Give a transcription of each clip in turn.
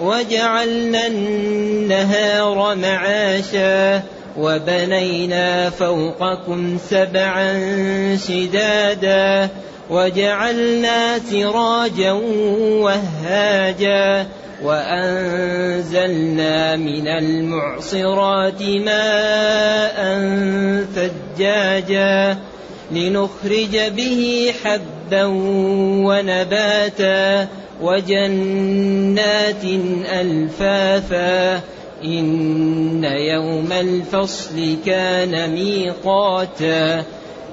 وجعلنا النهار معاشا وبنينا فوقكم سبعا شدادا وجعلنا سراجا وهاجا وأنزلنا من المعصرات ماء ثجاجا لنخرج به حبا ونباتا وجنات ألفافا إن يوم الفصل كان ميقاتا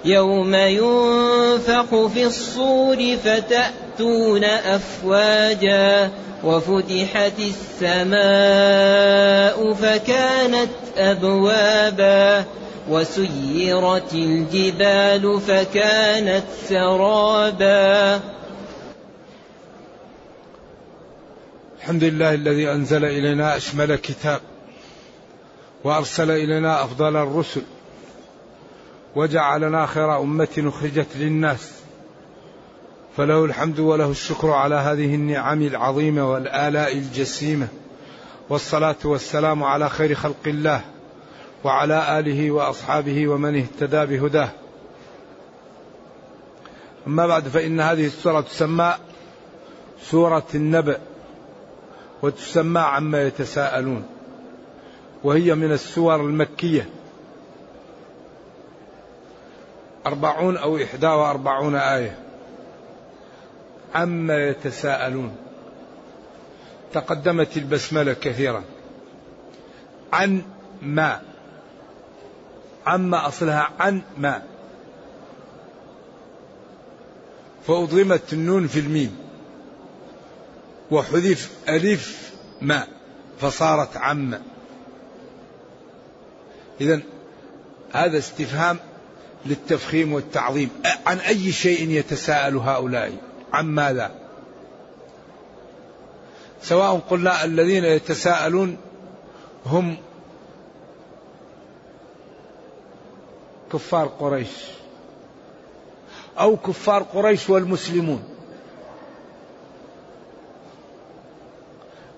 يوم ينفخ في الصور فتأتون أفواجا وفتحت السماء فكانت أبوابا وسيرت الجبال فكانت سرابا الحمد لله الذي أنزل إلينا أشمل كتاب وأرسل إلينا أفضل الرسل وجعلنا خير أمة أخرجت للناس فله الحمد وله الشكر على هذه النعم العظيمة والآلاء الجسيمة والصلاة والسلام على خير خلق الله وعلى آله وأصحابه ومن اهتدى بهداه. أما بعد فإن هذه السورة تسمى سورة النبأ. وتسمى عما يتساءلون وهي من السور المكية. أربعون أو إحدى وأربعون آية. عما يتساءلون. تقدمت البسملة كثيرا. عن ما. عما أصلها عن ما. فأضغمت النون في الميم. وحذف ألف ما فصارت عم. إذا هذا استفهام للتفخيم والتعظيم. عن أي شيء يتساءل هؤلاء؟ عن ماذا؟ سواء قلنا الذين يتساءلون هم كفار قريش أو كفار قريش والمسلمون.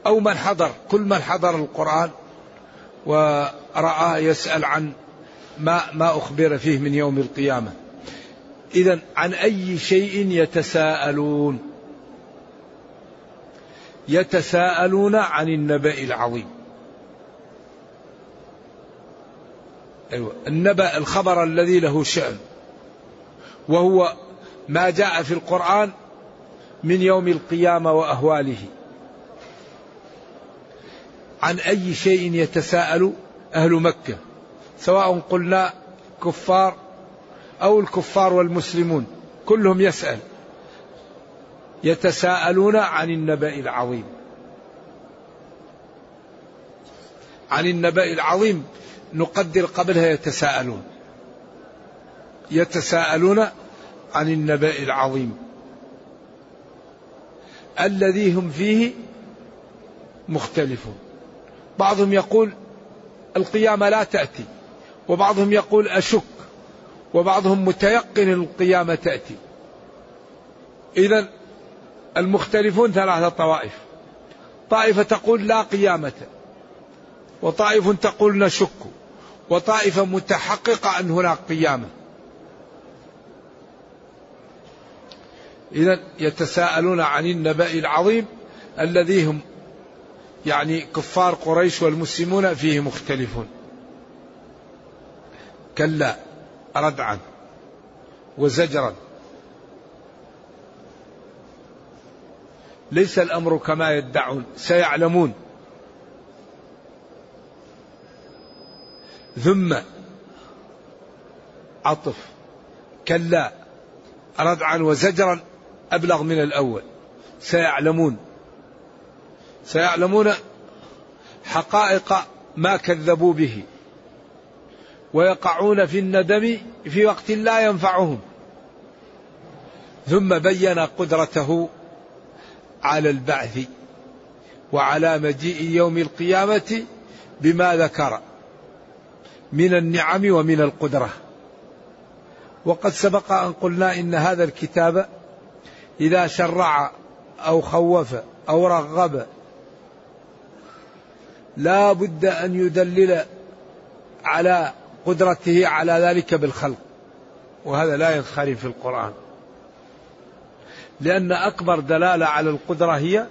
أو من حضر كل من حضر القرآن ورآه يسأل عن ما ما أخبر فيه من يوم القيامة. إذا عن أي شيء يتساءلون؟ يتساءلون عن النبأ العظيم. أيوة النبأ الخبر الذي له شأن. وهو ما جاء في القرآن من يوم القيامة وأهواله. عن أي شيء يتساءل أهل مكة سواء قلنا كفار أو الكفار والمسلمون كلهم يسأل يتساءلون عن النبأ العظيم. عن النبأ العظيم نقدر قبلها يتساءلون يتساءلون عن النبأ العظيم. الذي هم فيه مختلفون. بعضهم يقول القيامة لا تأتي وبعضهم يقول أشك وبعضهم متيقن القيامة تأتي. إذا المختلفون ثلاثة طوائف. طائفة تقول لا قيامة وطائف تقول نشك وطائفة متحققة أن هناك قيامة. إذا يتساءلون عن النبأ العظيم الذي هم يعني كفار قريش والمسلمون فيه مختلفون. كلا ردعا وزجرا. ليس الأمر كما يدعون سيعلمون. ثم عطف كلا ردعا وزجرا أبلغ من الأول سيعلمون. سيعلمون حقائق ما كذبوا به ويقعون في الندم في وقت لا ينفعهم. ثم بين قدرته على البعث وعلى مجيء يوم القيامة بما ذكر من النعم ومن القدرة. وقد سبق أن قلنا إن هذا الكتاب إذا شرع أو خوف أو رغب لا بد أن يدلل على قدرته على ذلك بالخلق. وهذا لا ينخرم في القرآن. لأن أكبر دلالة على القدرة هي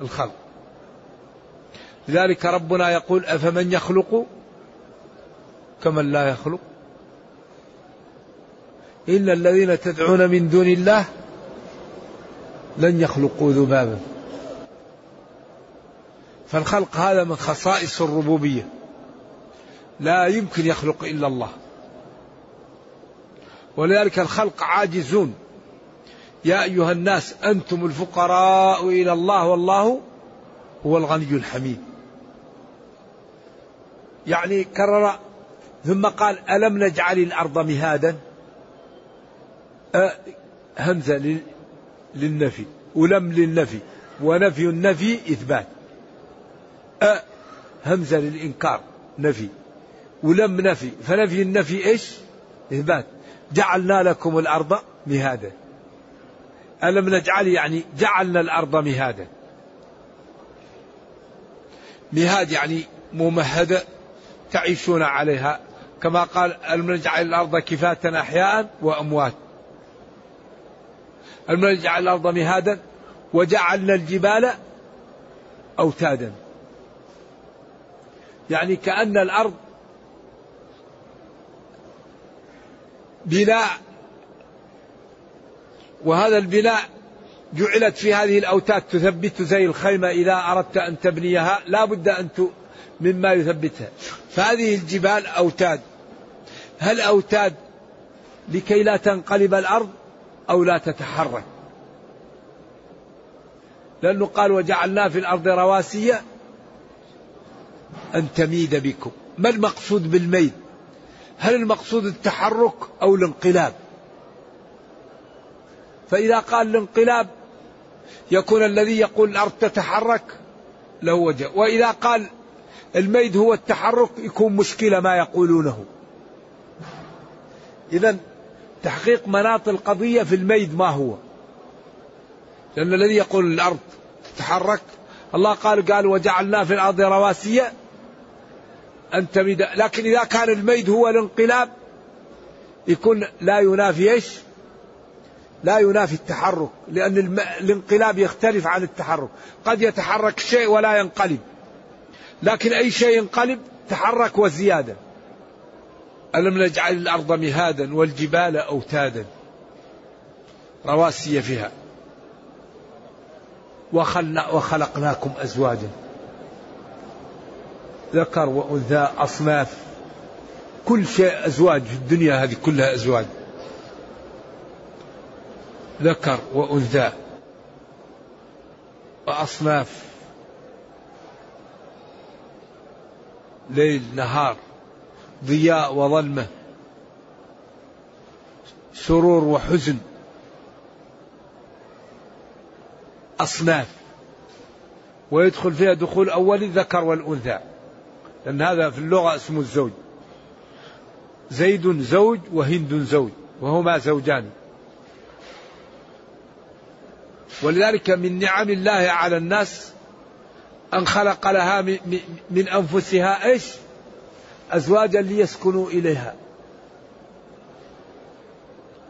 الخلق. لذلك ربنا يقول أفمن يخلق كمن لا يخلق. إن الذين تدعون من دون الله لن يخلقوا ذبابا. فالخلق هذا من خصائص الربوبية. لا يمكن يخلق إلا الله. ولذلك الخلق عاجزون. يا أيها الناس أنتم الفقراء إلى الله والله هو الغني الحميد. يعني كرر ثم قال ألم نجعل الأرض مهادا؟ همزة للنفي ولم للنفي ونفي النفي إثبات. أه همزة للإنكار نفي. ولم نفي. فنفي النفي إيش؟ إثبات. جعلنا لكم الأرض مهادا. ألم نجعل يعني جعلنا الأرض مهادا. مهاد يعني ممهده تعيشون عليها. كما قال ألم نجعل الأرض كفاة أحياء وأموات. ألم نجعل الأرض مهادا وجعلنا الجبال أوتادا. يعني كأن الأرض بناء. وهذا البناء جعلت في هذه الأوتاد تثبت زي الخيمة إذا أردت أن تبنيها. لا بد أن ت... مما يثبتها. فهذه الجبال أوتاد. هل أوتاد لكي لا تنقلب الأرض أو لا تتحرك؟ لأنه قال وجعلنا في الأرض رواسي أن تميد بكم. ما المقصود بالميد هل المقصود التحرك أو الانقلاب؟ فإذا قال الانقلاب يكون الذي يقول الأرض تتحرك له وجه وإذا قال الميد هو التحرك يكون مشكلة ما يقولونه. إذا تحقيق مناط القضية في الميد ما هو؟ لأن الذي يقول الأرض تتحرك الله قال قال وجعلنا في الأرض رواسي أن تميد. لكن إذا كان الميد هو الانقلاب يكون لا ينافي إيش؟ لا ينافي التحرك لأن. الانقلاب يختلف عن التحرك. قد يتحرك شيء ولا ينقلب. لكن أي شيء ينقلب تحرك وزيادة. ألم نجعل الأرض مهادا والجبال أوتادا؟ رواسي فيها. وخلقناكم أزواجا. ذكر وأنثى أصناف كل شيء أزواج في الدنيا هذه كلها أزواج. ذكر وأنثى وأصناف ليل نهار ضياء وظلمة سرور وحزن. أصناف ويدخل فيها دخول أولي الذكر والأنثى. لأن هذا في اللغة اسمه الزوج. زيد زوج وهند زوج وهما زوجان. ولذلك من نعم الله على الناس أن خلق لها من أنفسها إيش؟ أزواجا ليسكنوا إليها.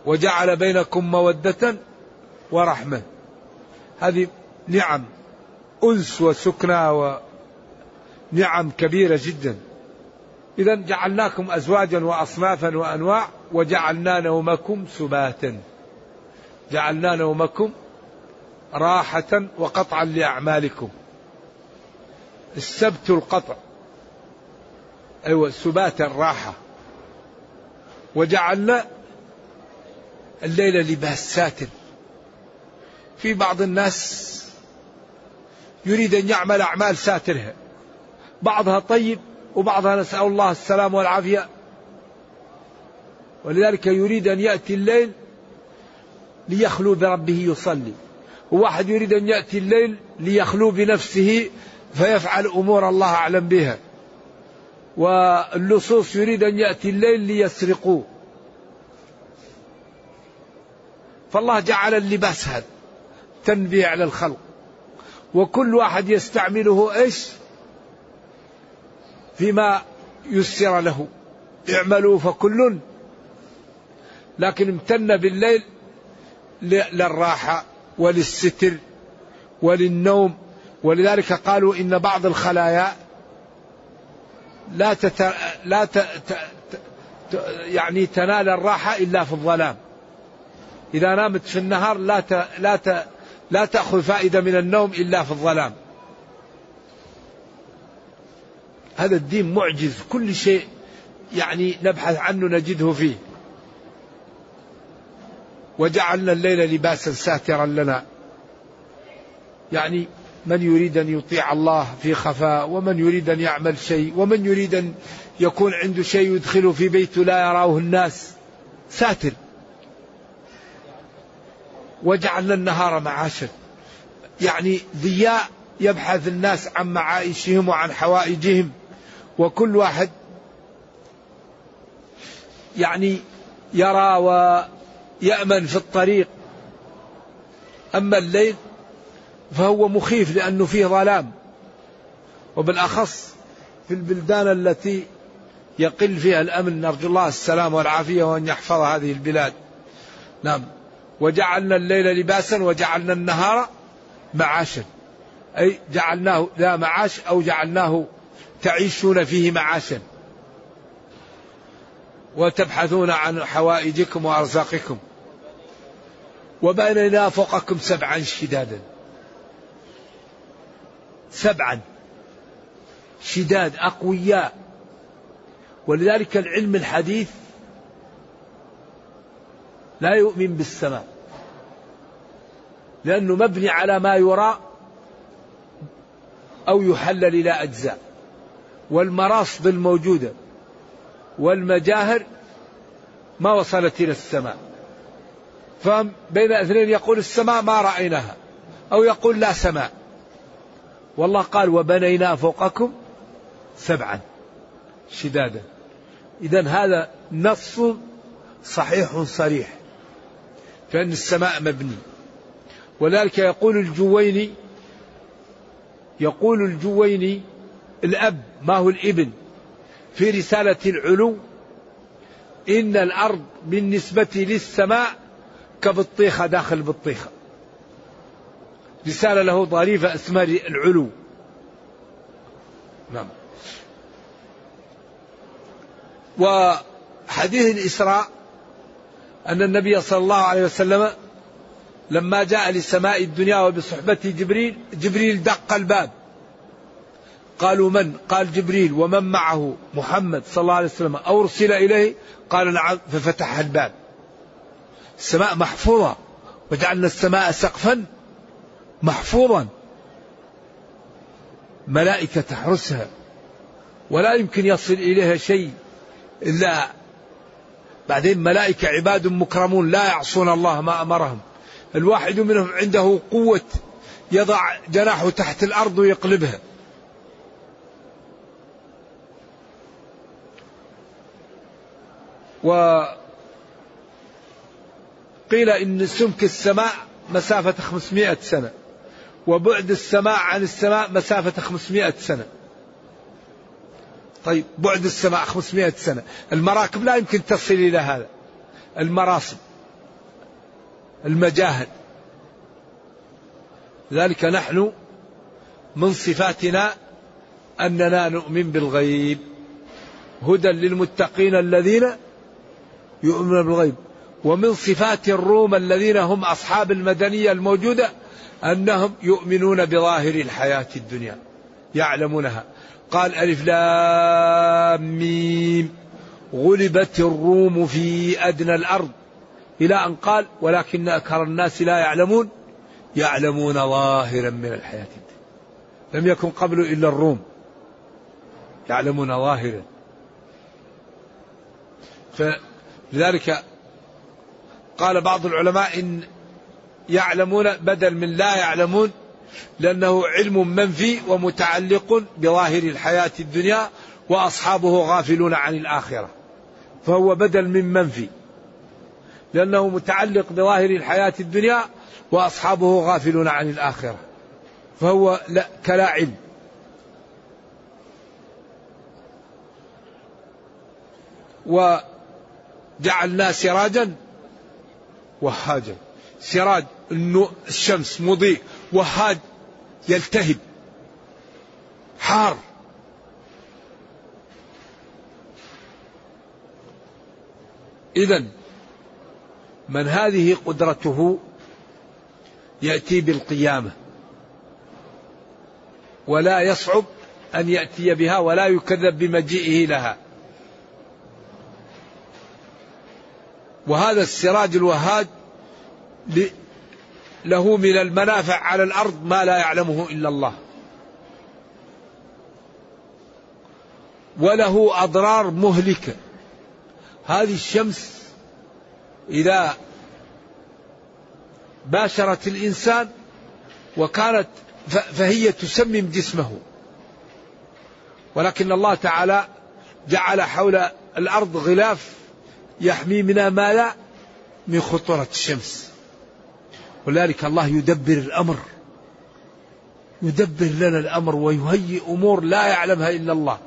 وجعل بينكم مودة ورحمة. هذه نعم أنس وسكنى ونعم كبيرة جدا. إذا جعلناكم أزواجا وأصنافا وأنواع وجعلنا نومكم سباتا. جعلنا نومكم راحة وقطعا لأعمالكم. السبت القطع أيوة سبات الراحة. وجعلنا الليل لباس ساتر في بعض الناس يريد أن يعمل أعمال ساترها. بعضها طيب وبعضها نسأل الله السلام والعافية. ولذلك يريد أن يأتي الليل ليخلو بربه يصلي. وواحد يريد أن يأتي الليل ليخلو بنفسه فيفعل أمور الله أعلم بها. واللصوص يريد أن يأتي الليل ليسرقوه. فالله جعل اللباس هذا تنبيه على الخلق. وكل واحد يستعمله إيش؟ فيما يسر له. اعملوا فكل. لكن امتن بالليل للراحة وللستر وللنوم. ولذلك قالوا إن بعض الخلايا لا تت... لا ت... ت... ت... يعني تنال الراحة إلا في الظلام. إذا نامت في النهار لا ت... لا ت... لا تأخذ فائدة من النوم إلا في الظلام. هذا الدين معجز كل شيء يعني نبحث عنه نجده فيه. وجعلنا الليل لباسا ساترا لنا. يعني من يريد أن يطيع الله في خفاء ومن يريد أن يعمل شيء ومن يريد أن يكون عنده شيء يدخله في بيته لا يراه الناس. ساتر. وجعلنا النهار معاشا. يعني ضياء يبحث الناس عن معايشهم وعن حوائجهم. وكل واحد يعني يرى ويأمن في الطريق. أما الليل فهو مخيف لأنه فيه ظلام. وبالأخص في البلدان التي يقل فيها الأمن نرجو الله السلام والعافية وأن يحفظ هذه البلاد. نعم. وجعلنا الليل لباسا وجعلنا النهار معاشا. أي جعلناه لا معاش أو جعلناه تعيشون فيه معاشا وتبحثون عن حوائجكم وأرزاقكم وبنينا فوقكم سبعا شدادا. سبعا. شداد أقوياء. ولذلك العلم الحديث لا يؤمن بالسماء. لأنه مبني على ما يرى أو يحلل إلى أجزاء. والمراصد الموجودة والمجاهر ما وصلت إلى السماء. فهم بين اثنين يقول السماء ما رأيناها أو يقول لا سماء. والله قال وبنينا فوقكم سبعا شدادا. إذا هذا نص صحيح صريح فإن السماء مبني. ولذلك يقول الجويني يقول الجويني الأب ما هو الإبن؟ في رسالة العلو إن الأرض بالنسبة للسماء كبطيخة داخل بطيخة. رسالة له ظريفة اسمها العلو. نعم. وحديث الإسراء أن النبي صلى الله عليه وسلم لما جاء لسماء الدنيا وبصحبته جبريل جبريل دق الباب. قالوا من؟ قال جبريل. ومن معه؟ محمد صلى الله عليه وسلم. أرسل إليه؟ قال نعم ففتح الباب. السماء محفوظة. وجعلنا السماء سقفا محفوظا. ملائكة تحرسها. ولا يمكن يصل إليها شيء إلا بعدين ملائكة عباد مكرمون لا يعصون الله ما أمرهم. الواحد منهم عنده قوة يضع جناحه تحت الأرض ويقلبها. وقيل إن سمك السماء مسافة 500 سنة وبعد السماء عن السماء مسافة 500 سنة. طيب بعد السماء 500 سنة. المراكب لا يمكن تصل إلى هذا. المراصد المجاهد. ذلك نحن من صفاتنا أننا نؤمن بالغيب. هدى للمتقين الذين يؤمنون بالغيب. ومن صفات الروم الذين هم أصحاب المدنية الموجودة أنهم يؤمنون بظاهر الحياة الدنيا يعلمونها. قال ألف لام ميم. غلبت الروم في أدنى الأرض. إلى أن قال ولكن أكثر الناس لا يعلمون. يعلمون ظاهرا من الحياة الدنيا. لم يكن قبل إلا الروم. يعلمون ظاهرا. فلذلك قال بعض العلماء إن يعلمون بدل من لا يعلمون لأنه علم منفي ومتعلق بظاهر الحياة الدنيا وأصحابه غافلون عن الآخرة. فهو بدل من منفي. لأنه متعلق بظاهر الحياة الدنيا وأصحابه غافلون عن الآخرة. فهو لا كلا علم. وجعلنا سراجا وهاجا. سراج الشمس مضيء وهاج يلتهب. حار. إذا من هذه قدرته يأتي بالقيامة. ولا يصعب أن يأتي بها ولا يكذب بمجيئه لها. وهذا السراج الوهاج له من المنافع على الأرض ما لا يعلمه إلا الله. وله أضرار مهلكة. هذه الشمس إذا باشرت الإنسان وكانت فهي تسمم جسمه. ولكن الله تعالى جعل حول الأرض غلاف يحمي منها ما لا من خطورة الشمس. ولذلك الله يدبر الأمر. يدبر لنا الأمر ويهيئ أمور لا يعلمها إلا الله.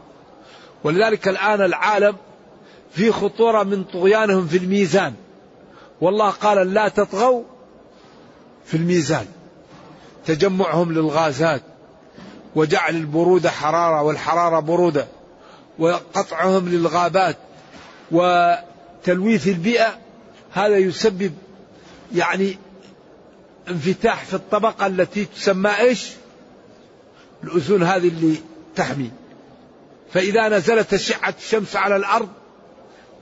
ولذلك الآن العالم في خطورة من طغيانهم في الميزان. والله قال لا تطغوا في الميزان. تجمعهم للغازات. وجعل البرودة حرارة والحرارة برودة. وقطعهم للغابات. وتلويث البيئة هذا يسبب يعني انفتاح في الطبقة التي تسمى إيش؟ الأذون هذه اللي تحمي. فإذا نزلت أشعة الشمس على الأرض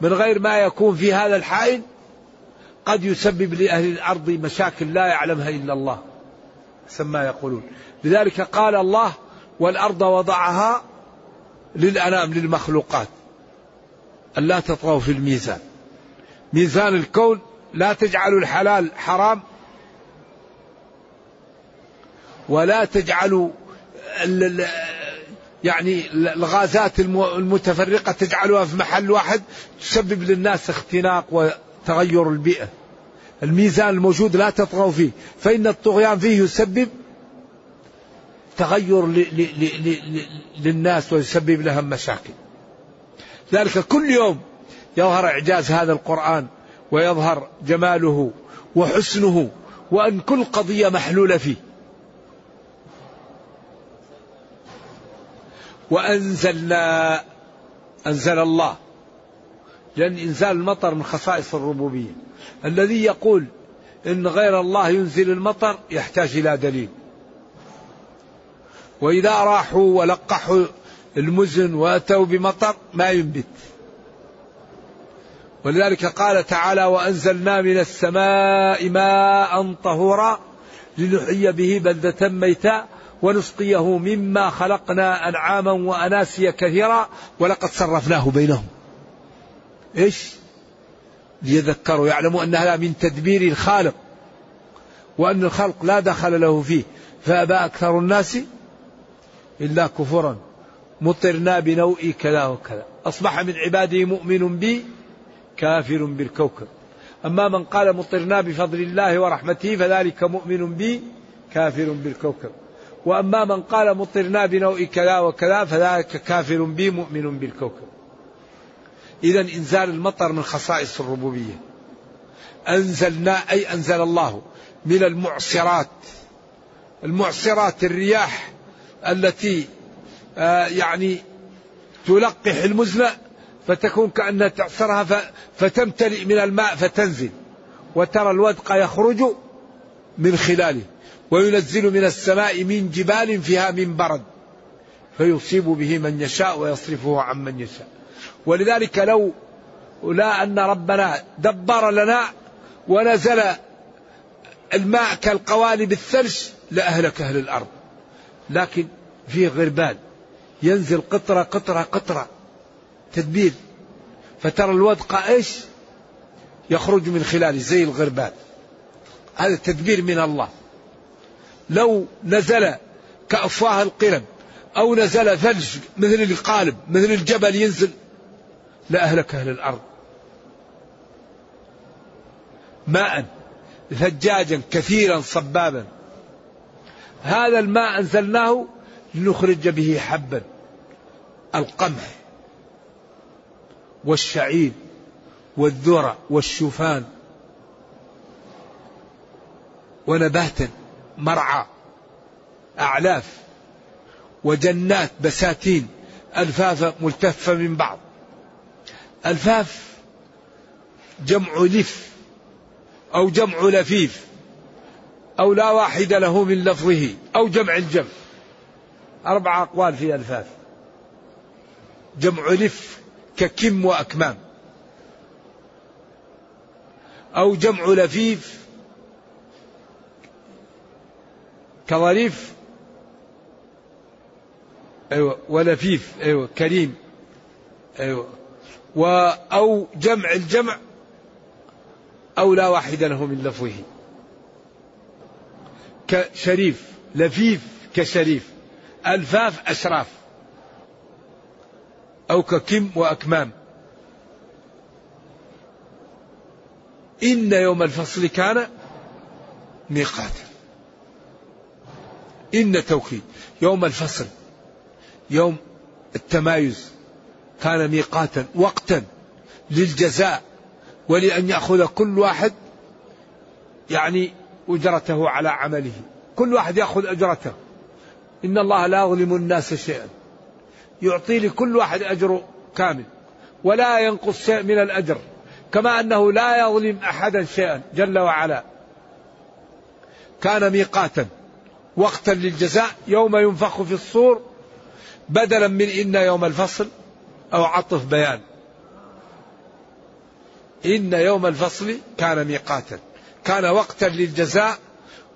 من غير ما يكون في هذا الحائل قد يسبب لأهل الأرض مشاكل لا يعلمها إلا الله. سما يقولون. لذلك قال الله والأرض وضعها للأنام للمخلوقات. ألا تطغوا في الميزان. ميزان الكون لا تجعلوا الحلال حرام ولا تجعلوا يعني الغازات المتفرقة تجعلها في محل واحد تسبب للناس اختناق وتغير البيئة. الميزان الموجود لا تطغوا فيه فإن الطغيان فيه يسبب تغير للناس ويسبب لهم مشاكل. ذلك كل يوم يظهر إعجاز هذا القرآن ويظهر جماله وحسنه وأن كل قضية محلولة فيه. وأنزلنا أنزل الله. لأن إنزال المطر من خصائص الربوبية. الذي يقول إن غير الله ينزل المطر يحتاج إلى دليل. وإذا راحوا ولقحوا المزن وأتوا بمطر ما ينبت. ولذلك قال تعالى وأنزلنا من السماء ماء طهورا لنحيي به بلدة ميتا ونسقيه مما خلقنا أنعاما وأناسيا كثيرا ولقد صرفناه بينهم. إيش؟ ليذكروا يعلموا أن هذا من تدبير الخالق وأن الخلق لا دخل له فيه. فأبى أكثر الناس إلا كفرا. مطرنا بنوء كذا وكذا. أصبح من عباده مؤمن بي كافر بالكوكب. أما من قال مطرنا بفضل الله ورحمته فذلك مؤمن بي كافر بالكوكب. وأما من قال مطرنا بنوء كذا وكذا فذلك كافر بي مؤمن بالكوكب. إذا إنزال المطر من خصائص الربوبية. أنزلنا أي أنزل الله من المعصرات. المعصرات الرياح التي يعني تلقح المزن فتكون كأنها تعصرها فتمتلئ من الماء فتنزل وترى الودق يخرج من خلاله وينزل من السماء من جبال فيها من برد فيصيب به من يشاء ويصرفه عن من يشاء. ولذلك لو لا أن ربنا دبر لنا ونزل الماء كالقوالب الثلج لأهلك أهل الأرض. لكن في غربال ينزل قطرة قطرة قطرة. تدبير. فترى الودق إيش يخرج من خلاله زي الغربال. هذا تدبير من الله. لو نزل كأفواه القرب أو نزل ثلج مثل القالب مثل الجبل ينزل لأهلك أهل الأرض. ماء ثجاجا كثيرا صبابا. هذا الماء أنزلناه لنخرج به حبا. القمح والشعير والذرة والشوفان ونباتا مرعى أعلاف وجنات بساتين ألفافا ملتفة من بعض. ألفاف جمع لف أو جمع لفيف أو لا واحد له من لفظه أو جمع الجمع. أربع أقوال في ألفاف. جمع لف ككم وأكمام. أو جمع لفيف كظريف أيوة ولفيف أيوة كريم أيوة. و أو جمع الجمع أو لا واحد له من لفظه. كشريف لفيف كشريف ألفاف أشراف. أو ككم وأكمام. إن يوم الفصل كان ميقاتا إن توكيد. يوم الفصل يوم التمايز كان ميقاتا وقتا للجزاء ولأن يأخذ كل واحد يعني أجرته على عمله. كل واحد يأخذ أجرته. إن الله لا يظلم الناس شيئا. يعطي لكل واحد أجر كامل ولا ينقص شيء من الأجر كما أنه لا يظلم أحدا شيئا جل وعلا. كان ميقاتا وقتا للجزاء يوم ينفخ في الصور بدلا من إن يوم الفصل أو عطف بيان. إن يوم الفصل كان ميقاتا كان وقتا للجزاء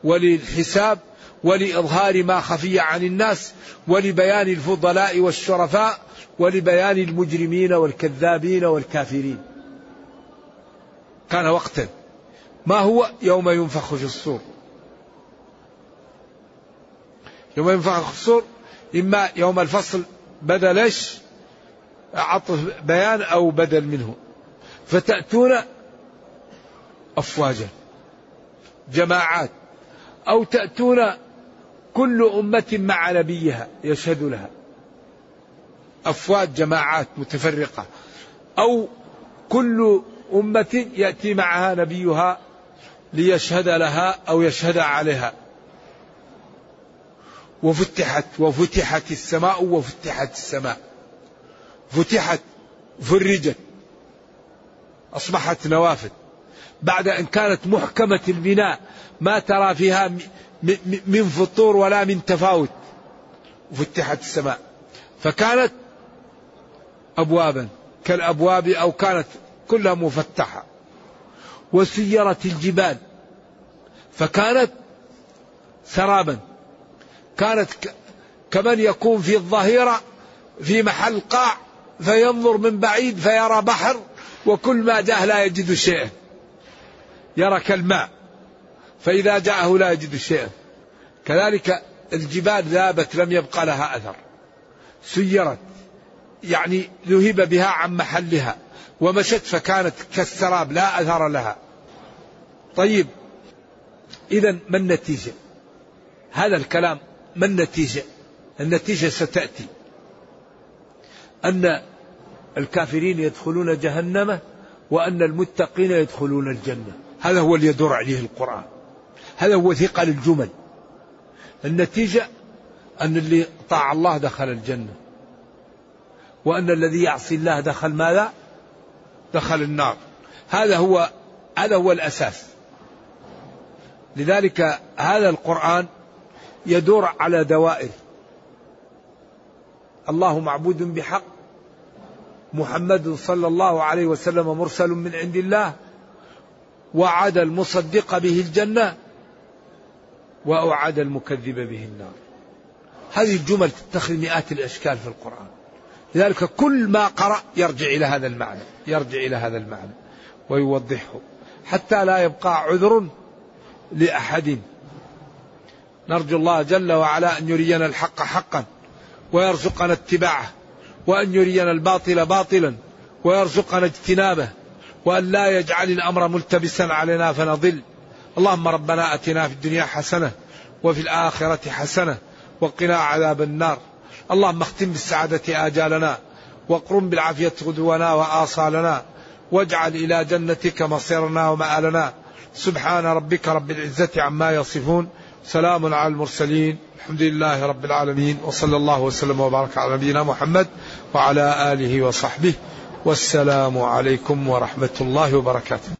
وللحساب ولإظهار ما خفي عن الناس ولبيان الفضلاء والشرفاء ولبيان المجرمين والكذابين والكافرين. كان وقتا. ما هو؟ يوم ينفخ في الصور. يوم ينفخ في الصور إما يوم الفصل بدل إيش؟ عطف بيان أو بدل منه. فتأتون أفواجا جماعات. أو تأتون كل أمة مع نبيها يشهد لها. أفواج جماعات متفرقة. أو كل أمة يأتي معها نبيها ليشهد لها أو يشهد عليها. وفتحت وفتحت السماء وفتحت السماء. فتحت فرجت. أصبحت نوافذ. بعد أن كانت محكمة البناء ما ترى فيها من فطور ولا من تفاوت وفتحت السماء. فكانت أبوابا كالأبواب أو كانت كلها مفتحة. وسيرت الجبال. فكانت سرابا. كانت كمن يكون في الظهيرة في محل قاع فينظر من بعيد فيرى بحر وكل ما جاء لا يجد شيئا. يرى كالماء. فإذا جاءه لا يجد شيئا. كذلك الجبال ذابت لم يبقى لها أثر. سيرت. يعني ذهب بها عن محلها. ومشت فكانت كالسراب لا أثر لها. طيب. إذا ما النتيجة؟ هذا الكلام ما النتيجة؟ النتيجة ستأتي. أن الكافرين يدخلون جهنم وأن المتقين يدخلون الجنة. هذا هو اللي يدور عليه القرآن. هذا هو ثقل الجمل. النتيجة أن اللي طاع الله دخل الجنة. وأن الذي يعصي الله دخل ماذا؟ دخل النار. هذا هو هذا هو الأساس. لذلك هذا القرآن يدور على دوائر. الله معبود بحق. محمد صلى الله عليه وسلم مرسل من عند الله. وعد المصدق به الجنة. وأوعد المكذب به النار. هذه الجمل تتخذ مئات الأشكال في القرآن. لذلك كل ما قرأ يرجع إلى هذا المعنى يرجع إلى هذا المعنى ويوضحه. حتى لا يبقى عذر لأحد. نرجو الله جل وعلا أن يرينا الحق حقا ويرزقنا اتباعه وأن يرينا الباطل باطلا ويرزقنا اجتنابه وأن لا يجعل الأمر ملتبسا علينا فنضل. اللهم ربنا أتنا في الدنيا حسنة وفي الآخرة حسنة وقنا عذاب النار. اللهم اختم بالسعادة آجالنا واقرم بالعافية غدونا وآصالنا واجعل إلى جنتك مصيرنا ومآلنا. سبحان ربك رب العزة عما يصفون. سلام على المرسلين. الحمد لله رب العالمين. وصلى الله وسلم وبارك على نبينا محمد وعلى آله وصحبه. والسلام عليكم ورحمة الله وبركاته.